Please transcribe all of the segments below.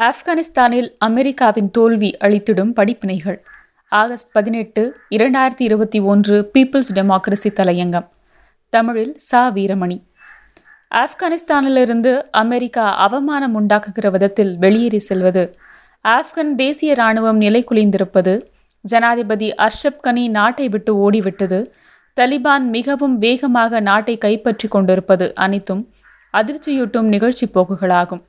ஆப்கானிஸ்தானில் அமெரிக்காவின் தோல்வி அளித்திடும் படிப்பினைகள். ஆகஸ்ட் பதினெட்டு இரண்டாயிரத்தி இருபத்தி ஒன்று பீப்புள்ஸ் டெமோக்ரசி தலையங்கம். தமிழில் சா. வீரமணி. ஆப்கானிஸ்தானிலிருந்து அமெரிக்கா அவமானம் உண்டாக்குகிற விதத்தில் வெளியேறி செல்வது ஆப்கன் தேசிய இராணுவம் நிலைகுலைந்திருப்பது ஜனாதிபதி அர்ஷப் கனி நாட்டை விட்டு ஓடிவிட்டது தலிபான் மிகவும் வேகமாக நாட்டை கைப்பற்றி கொண்டிருப்பது அனைத்தும் அதிர்ச்சியூட்டும் நிகழ்ச்சி போக்குகளாகும்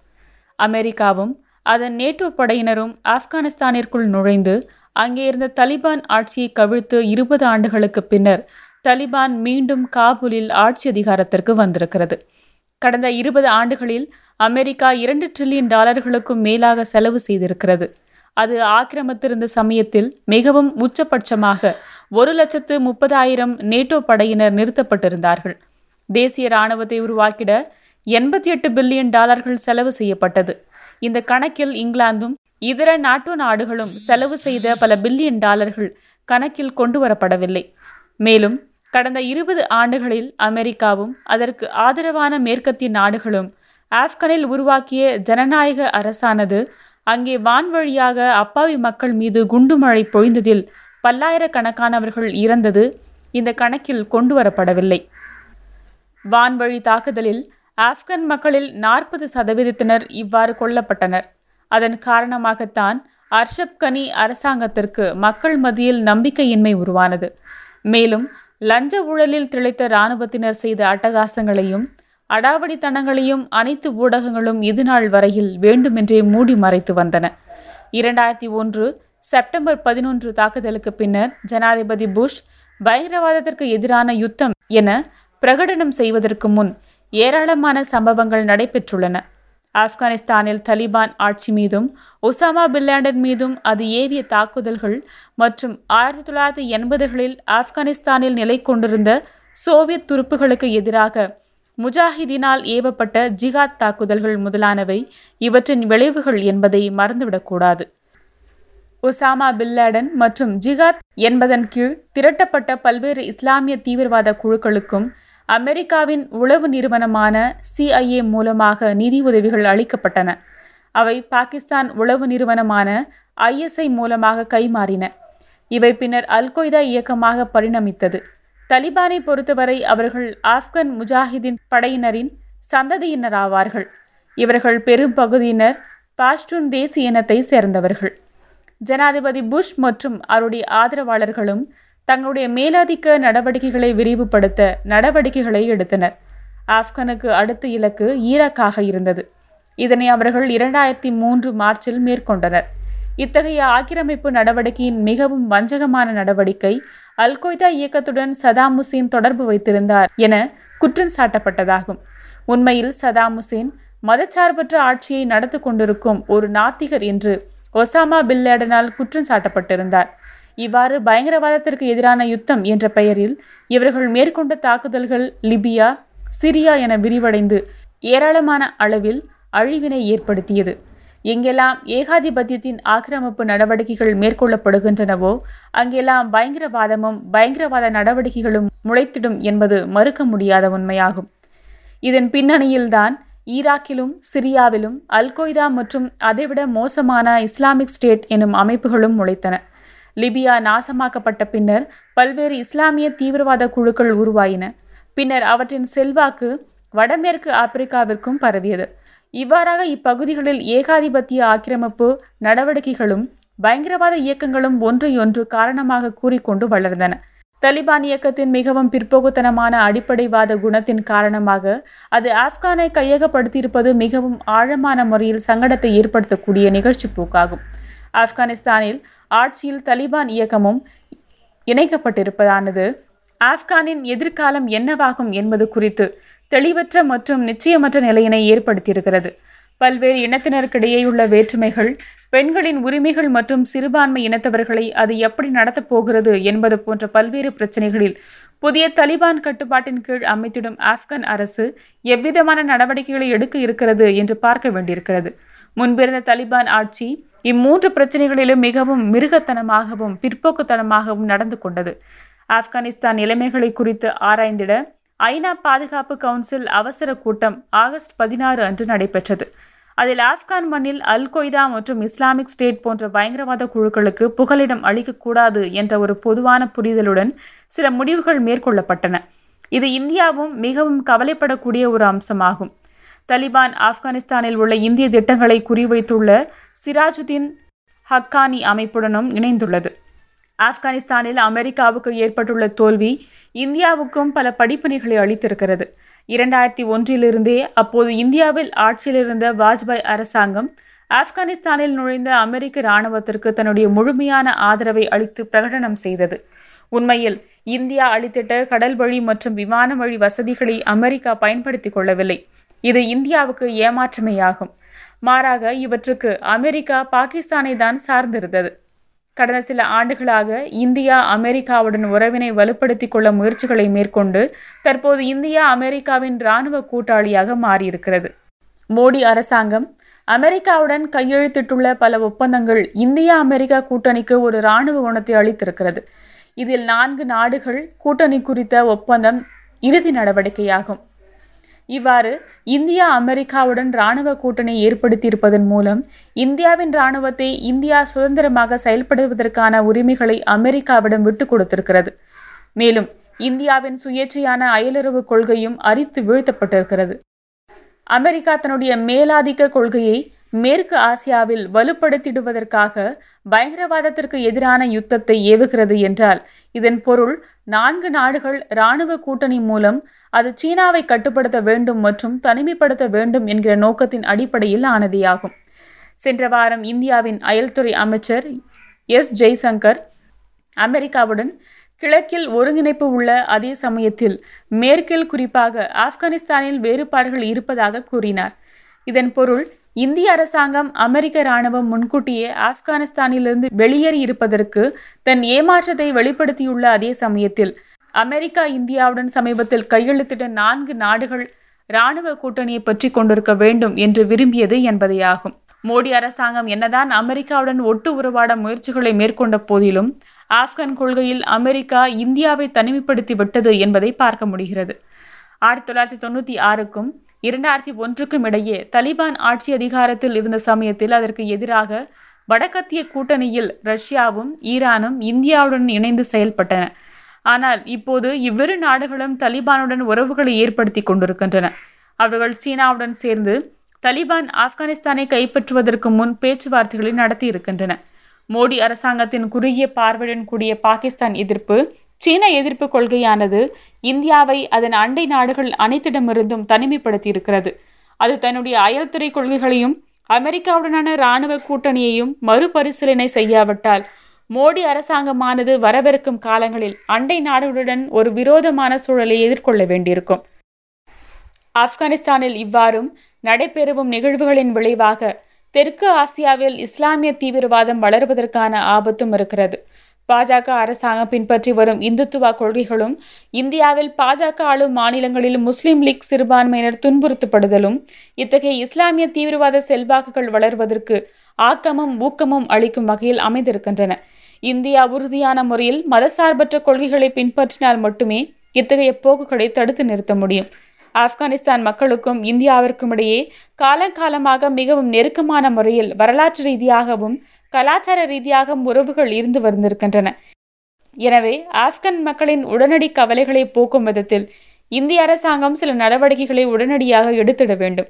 அமெரிக்காவும் அதன் நேட்டோ படையினரும் ஆப்கானிஸ்தானிற்குள் நுழைந்து அங்கே இருந்த தலிபான் ஆட்சியை கவிழ்த்து இருபது ஆண்டுகளுக்கு பின்னர் தலிபான் மீண்டும் காபூலில் ஆட்சி அதிகாரத்திற்கு வந்திருக்கிறது. கடந்த இருபது ஆண்டுகளில் அமெரிக்கா இரண்டு ட்ரில்லியன் டாலர்களுக்கும் மேலாக செலவு செய்திருக்கிறது. அது ஆக்கிரமித்திருந்த சமயத்தில் மிகவும் உச்சபட்சமாக ஒரு லட்சத்து முப்பதாயிரம் நேட்டோ படையினர் நிறுத்தப்பட்டிருந்தார்கள். தேசிய இராணுவத்தை உருவாக்கிட எண்பத்தி எட்டு பில்லியன் டாலர்கள் செலவு செய்யப்பட்டது. இந்த கணக்கில் இங்கிலாந்தும் இதர நாட்டோ நாடுகளும் செலவு செய்த பல பில்லியன் டாலர்கள் கணக்கில் கொண்டு வரப்படவில்லை மேலும் கடந்த இருபது ஆண்டுகளில் அமெரிக்காவும் அதற்கு ஆதரவான மேற்கத்திய நாடுகளும் ஆப்கனில் உருவாக்கிய ஜனநாயக அரசானது அங்கே வான்வழியாக அப்பாவி மக்கள் மீது குண்டுமழை பொழிந்ததில் பல்லாயிரக்கணக்கானவர்கள் இறந்தது இந்த கணக்கில் கொண்டு வரப்படவில்லை வான்வழி தாக்குதலில் ஆப்கன் மக்களில் நாற்பது சதவீதத்தினர் இவ்வாறு கொல்லப்பட்டனர். அதன் காரணமாகத்தான் அர்ஷப் கனி அரசாங்கத்திற்கு மக்கள் மத்தியில் நம்பிக்கையின்மை உருவானது. மேலும் லஞ்ச ஊழலில் திளைத்த இராணுவத்தினர் செய்த அட்டகாசங்களையும் அடாவடித்தனங்களையும் அனைத்து ஊடகங்களும் இதுநாள் வரையில் வேண்டுமென்றே மூடி மறைத்து வந்தன. இரண்டாயிரத்தி ஒன்று செப்டம்பர் பதினொன்று தாக்குதலுக்கு பின்னர் ஜனாதிபதி புஷ் பயங்கரவாதத்திற்கு எதிரான யுத்தம் என பிரகடனம் செய்வதற்கு முன் ஏராளமான சம்பவங்கள் நடைபெற்றுள்ளன. ஆப்கானிஸ்தானில் தலிபான் ஆட்சி மீதும் ஒசாமா பின்லேடன் மீதும் அது ஏவிய தாக்குதல்கள் மற்றும் ஆயிரத்தி தொள்ளாயிரத்தி எண்பதுகளில் ஆப்கானிஸ்தானில் நிலை கொண்டிருந்த சோவியத் துருப்புகளுக்கு எதிராக முஜாஹிதினால் ஏவப்பட்ட ஜிகாத் தாக்குதல்கள் முதலானவை இவற்றின் விளைவுகள் என்பதை மறந்துவிடக்கூடாது. ஒசாமா பின்லேடன் மற்றும் ஜிகாத் என்பதன் கீழ் திரட்டப்பட்ட பல்வேறு இஸ்லாமிய தீவிரவாத குழுக்களுக்கும் அமெரிக்காவின் உளவு நிறுவனமான சிஐஏ மூலமாக நிதி உதவிகள் அளிக்கப்பட்டன. அவை பாகிஸ்தான் உளவு நிறுவனமான ஐஎஸ்ஐ மூலமாக கைமாறின. இவை பின்னர் அல்கொய்தா இயக்கமாக பரிணமித்தது. தலிபானை பொறுத்தவரை அவர்கள் ஆப்கன் முஜாஹிதீன் படையினரின் சந்ததியினராவார்கள். இவர்கள் பெரும் பகுதியினர் பாஷ்டூன் தேசிய இனத்தை சேர்ந்தவர்கள். ஜனாதிபதி புஷ் மற்றும் அவருடைய ஆதரவாளர்களும் தங்களுடைய மேலாதிக்க நடவடிக்கைகளை விரிவுபடுத்த நடவடிக்கைகளை எடுத்தனர். ஆப்கனுக்கு அடுத்த இலக்கு ஈராக்காக இருந்தது. இதனை அவர்கள் இரண்டாயிரத்தி மூன்று மார்ச்சில் மேற்கொண்டனர். இத்தகைய ஆக்கிரமிப்பு நடவடிக்கையின் மிகவும் வஞ்சகமான நடவடிக்கை அல்கொய்தா இயக்கத்துடன் சதாம் ஹுசேன் தொடர்பு வைத்திருந்தார் என குற்றம் சாட்டப்பட்டதாகும். உண்மையில் சதாம் ஹுசேன் மதச்சார்பற்ற ஆட்சியை நடத்து கொண்டிருக்கும் ஒரு நாத்திகர் என்று ஒசாமா பில்லேடனால் குற்றம் சாட்டப்பட்டிருந்தார். இவ்வாறு பயங்கரவாதத்திற்கு எதிரான யுத்தம் என்ற பெயரில் இவர்கள் மேற்கொண்ட தாக்குதல்கள் லிபியா சிரியா என விரிவடைந்து ஏராளமான அளவில் அழிவினை ஏற்படுத்தியது. எங்கெல்லாம் ஏகாதிபத்தியத்தின் ஆக்கிரமிப்பு நடவடிக்கைகள் மேற்கொள்ளப்படுகின்றனவோ அங்கெல்லாம் பயங்கரவாதமும் பயங்கரவாத நடவடிக்கைகளும் முளைத்திடும் என்பது மறுக்க முடியாத உண்மையாகும். இதன் பின்னணியில்தான் ஈராக்கிலும் சிரியாவிலும் அல்கொய்தா மற்றும் அதைவிட மோசமான இஸ்லாமிக் ஸ்டேட் எனும் அமைப்புகளும் முளைத்தன. லிபியா நாசமாக்கப்பட்ட பின்னர் பல்வேறு இஸ்லாமிய தீவிரவாத குழுக்கள் உருவாயின. பின்னர் அவற்றின் செல்வாக்கு வடமேற்கு ஆப்பிரிக்காவிற்கும் பரவியது. இவ்வாறாக இப்பகுதிகளில் ஏகாதிபத்திய ஆக்கிரமிப்பு நடவடிக்கைகளும் பயங்கரவாத இயக்கங்களும் ஒன்றையொன்று காரணமாக கூறிக்கொண்டு வளர்ந்தன. தலிபான் இயக்கத்தின் மிகவும் பிற்போக்குத்தனமான அடிப்படைவாத குணத்தின் காரணமாக அது ஆப்கானை கையகப்படுத்தியிருப்பது மிகவும் ஆழமான முறையில் சங்கடத்தை ஏற்படுத்தக்கூடிய நிகழ்ச்சி போக்காகும் ஆப்கானிஸ்தானில் ஆட்சியில் தலிபான் இயக்கமும் இணைக்கப்பட்டிருப்பதானது? ஆப்கானின் எதிர்காலம் என்னவாகும் என்பது குறித்து தெளிவற்ற மற்றும் நிச்சயமற்ற நிலையினை ஏற்படுத்தியிருக்கிறது. பல்வேறு இனத்தினருக்கிடையேயுள்ள வேற்றுமைகள் பெண்களின் உரிமைகள் மற்றும் சிறுபான்மை இனத்தவர்களை அது எப்படி நடத்தப் போகிறது என்பது போன்ற பல்வேறு பிரச்சனைகளில் புதிய தலிபான் கட்டுப்பாட்டின் கீழ் அமைத்திடும் ஆப்கான் அரசு எவ்விதமான நடவடிக்கைகளை எடுக்க இருக்கிறது என்று பார்க்க வேண்டியிருக்கிறது. முன்பிருந்த தலிபான் ஆட்சி இம்மூன்று பிரச்சனைகளிலும் மிகவும் மிருகத்தனமாகவும் பிற்போக்குத்தனமாகவும் நடந்து கொண்டது. ஆப்கானிஸ்தான் நிலைமைகளை குறித்து ஆராய்ந்திட ஐநா பாதுகாப்பு கவுன்சில் அவசர கூட்டம் ஆகஸ்ட் பதினாறு அன்று நடைபெற்றது. அதில் ஆப்கான் மண்ணில் அல் கொய்தா மற்றும் இஸ்லாமிக் ஸ்டேட் போன்ற பயங்கரவாத குழுக்களுக்கு புகலிடம் அளிக்கக்கூடாது என்ற ஒரு பொதுவான புரிதலுடன் சில முடிவுகள் மேற்கொள்ளப்பட்டன. இது இந்தியாவும் மிகவும் கவலைப்படக்கூடிய ஒரு அம்சமாகும். தலிபான் ஆப்கானிஸ்தானில் உள்ள இந்திய திட்டங்களை குறிவைத்துள்ள சிராஜுதீன் ஹக்கானி அமைப்புடனும் இணைந்துள்ளது. ஆப்கானிஸ்தானில் அமெரிக்காவுக்கு ஏற்பட்டுள்ள தோல்வி இந்தியாவுக்கும் பல படிப்பினைகளை அளித்திருக்கிறது. இரண்டாயிரத்தி ஒன்றிலிருந்தே அப்போது இந்தியாவில் ஆட்சியில் இருந்த வாஜ்பாய் அரசாங்கம் ஆப்கானிஸ்தானில் நுழைந்த அமெரிக்க இராணுவத்திற்கு தன்னுடைய முழுமையான ஆதரவை அளித்து பிரகடனம் செய்தது. உண்மையில் இந்தியா அளித்திட்ட கடல் வழி மற்றும் விமான வழி வசதிகளை அமெரிக்கா பயன்படுத்திக் கொள்ளவில்லை. இது இந்தியாவுக்கு ஏமாற்றமேயாகும். மாறாக இவற்றுக்கு அமெரிக்கா பாகிஸ்தானை தான் சார்ந்திருந்தது. கடந்த சில ஆண்டுகளாக இந்தியா அமெரிக்காவுடன் உறவினை வலுப்படுத்திக் கொள்ள முயற்சிகளை மேற்கொண்டு தற்போது இந்தியா அமெரிக்காவின் இராணுவ கூட்டாளியாக மாறியிருக்கிறது. மோடி அரசாங்கம் அமெரிக்காவுடன் கையெழுத்திட்டுள்ள பல ஒப்பந்தங்கள் இந்தியா அமெரிக்கா கூட்டணிக்கு ஒரு இராணுவ குணத்தை அளித்திருக்கிறது. இதில் நான்கு நாடுகள் கூட்டணி குறித்த ஒப்பந்தம் இறுதி நடவடிக்கையாகும். இவ்வாறு இந்தியா அமெரிக்காவுடன் இராணுவ கூட்டணி ஏற்படுத்தியிருப்பதன் மூலம் இந்தியாவின் இராணுவத்தை இந்தியா சுதந்திரமாக செயல்படுவதற்கான உரிமைகளை அமெரிக்காவிடம் விட்டு கொடுத்திருக்கிறது. மேலும் இந்தியாவின் சுயேட்சையான அயலுறவு கொள்கையும் அரித்து வீழ்த்தப்பட்டிருக்கிறது. அமெரிக்கா தன்னுடைய மேலாதிக்க கொள்கையை மேற்கு ஆசியாவில் வலுப்படுத்திடுவதற்காக பயங்கரவாதத்திற்கு எதிரான யுத்தத்தை ஏவுகிறது என்றால் இதன் பொருள் நான்கு நாடுகள் இராணுவ கூட்டணி மூலம் அது சீனாவை கட்டுப்படுத்த வேண்டும் மற்றும் தனிமைப்படுத்த வேண்டும் என்கிற நோக்கத்தின் அடிப்படையில் ஆனதேயாகும். சென்ற வாரம் இந்தியாவின் அயல்துறை அமைச்சர் எஸ். ஜெய்சங்கர் அமெரிக்காவுடன் கிழக்கில் ஒருங்கிணைப்பு உள்ள அதே சமயத்தில் மேற்கில் குறிப்பாக ஆப்கானிஸ்தானில் வேறுபாடுகள் இருப்பதாக கூறினார். இதன் பொருள் இந்திய அரசாங்கம் அமெரிக்க இராணுவம் முன்கூட்டியே ஆப்கானிஸ்தானிலிருந்து வெளியேறி இருப்பதற்கு தன் ஏமாற்றத்தை வெளிப்படுத்தியுள்ள அதே சமயத்தில் அமெரிக்கா இந்தியாவுடன் சமீபத்தில் கையெழுத்திட்ட நான்கு நாடுகள் இராணுவ கூட்டணியை பற்றி கொண்டிருக்க வேண்டும் என்று விரும்பியது என்பதையாகும். மோடி அரசாங்கம் என்னதான் அமெரிக்காவுடன் ஒட்டு உறவாட முயற்சிகளை மேற்கொண்ட போதிலும் ஆப்கான் கொள்கையில் அமெரிக்கா இந்தியாவை தனிமைப்படுத்தி விட்டது என்பதை பார்க்க முடிகிறது. ஆயிரத்தி தொள்ளாயிரத்தி தொண்ணூற்றி ஆறுக்கும் இரண்டாயிரத்தி ஒன்றுக்கும் இடையே தலிபான் ஆட்சி அதிகாரத்தில் இருந்த சமயத்தில் அதற்கு எதிராக வடக்கத்திய கூட்டணியில் ரஷ்யாவும் ஈரானும் இந்தியாவுடன் இணைந்து செயல்பட்டன. ஆனால் இப்போது இவ்விரு நாடுகளும் தலிபானுடன் உறவுகளை ஏற்படுத்தி கொண்டிருக்கின்றன. அவர்கள் சீனாவுடன் சேர்ந்து தலிபான் ஆப்கானிஸ்தானை கைப்பற்றுவதற்கு முன் பேச்சுவார்த்தைகளை நடத்தி இருக்கின்றன. மோடி அரசாங்கத்தின் குறுகிய பார்வையுடன் கூடிய பாகிஸ்தான் எதிர்ப்பு சீன எதிர்ப்பு கொள்கையானது இந்தியாவை அதன் அண்டை நாடுகள் அனைத்திடமிருந்தும் தனிமைப்படுத்தி இருக்கிறது அது தன்னுடைய அயல்துறை கொள்கைகளையும் அமெரிக்காவுடனான இராணுவ கூட்டணியையும் மறுபரிசீலனை செய்யாவிட்டால் மோடி அரசாங்கமானது வரவிருக்கும் காலங்களில் அண்டை நாடுகளுடன் ஒரு விரோதமான சூழலை எதிர்கொள்ள வேண்டியிருக்கும். ஆப்கானிஸ்தானில் இவ்வாறும் நடைபெறவும் நிகழ்வுகளின் விளைவாக தெற்கு ஆசியாவில் இஸ்லாமிய தீவிரவாதம் வளர்வதற்கான ஆபத்தும் இருக்கிறது. பாஜக அரசாங்கம் பின்பற்றி வரும் இந்துத்துவ கொள்கைகளும் இந்தியாவில் பாஜக ஆளும் மாநிலங்களில் முஸ்லிம் லீக் சிறுபான்மையினர் துன்புறுத்தப்படுதலும் இத்தகைய இஸ்லாமிய தீவிரவாத செல்வாக்குகள் வளர்வதற்கு ஆக்கமும் ஊக்கமும் அளிக்கும் வகையில் அமைந்திருக்கின்றன. இந்தியா உறுதியான முறையில் மதசார்பற்ற கொள்கைகளை பின்பற்றினால் மட்டுமே இத்தகைய போக்குகளை தடுத்து நிறுத்த முடியும். ஆப்கானிஸ்தான் மக்களுக்கும் இந்தியாவிற்கும் இடையே காலங்காலமாக மிகவும் நெருக்கமான முறையில் வரலாற்று ரீதியாகவும் கலாச்சார ரீதியாக உறவுகள் இருந்து வந்திருக்கின்றன. எனவே ஆப்கன் மக்களின் உடனடி கவலைகளை போக்கும் விதத்தில் இந்திய அரசாங்கம் சில நடவடிக்கைகளை உடனடியாக எடுத்திட வேண்டும்.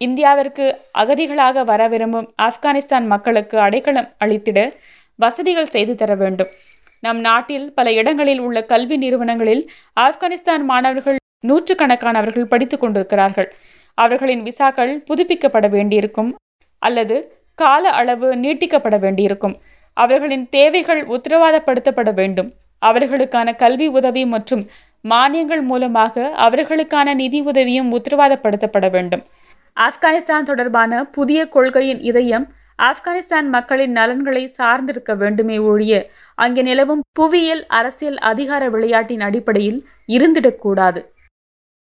இந்தியாவிற்கு அகதிகளாக வர விரும்பும் ஆப்கானிஸ்தான் மக்களுக்கு அடைக்கலம் அளித்திட வசதிகள் செய்து தர வேண்டும். நம் நாட்டில் பல இடங்களில் உள்ள கல்வி நிறுவனங்களில் ஆப்கானிஸ்தான் மாணவர்கள் நூற்றுக்கணக்கானவர்கள் படித்துக் கொண்டிருக்கிறார்கள். அவர்களின் விசாக்கள் புதுப்பிக்கப்பட வேண்டியிருக்கும் அல்லது கால அளவு நீட்டிக்கப்பட வேண்டியிருக்கும். அவர்களின் தேவைகள் உத்தரவாதப்படுத்தப்பட வேண்டும். அவர்களுக்கான கல்வி உதவி மற்றும் மானியங்கள் மூலமாக அவர்களுக்கான நிதி உதவியும் உத்தரவாதப்படுத்தப்பட வேண்டும். ஆப்கானிஸ்தான் தொடர்பான புதிய கொள்கையின் இதயம் ஆப்கானிஸ்தான் மக்களின் நலன்களை சார்ந்திருக்க வேண்டுமே ஒழிய அங்கே நிலவும் புவியியல் அரசியல் அதிகார விளையாட்டின் அடிப்படையில் இருந்திடக்கூடாது.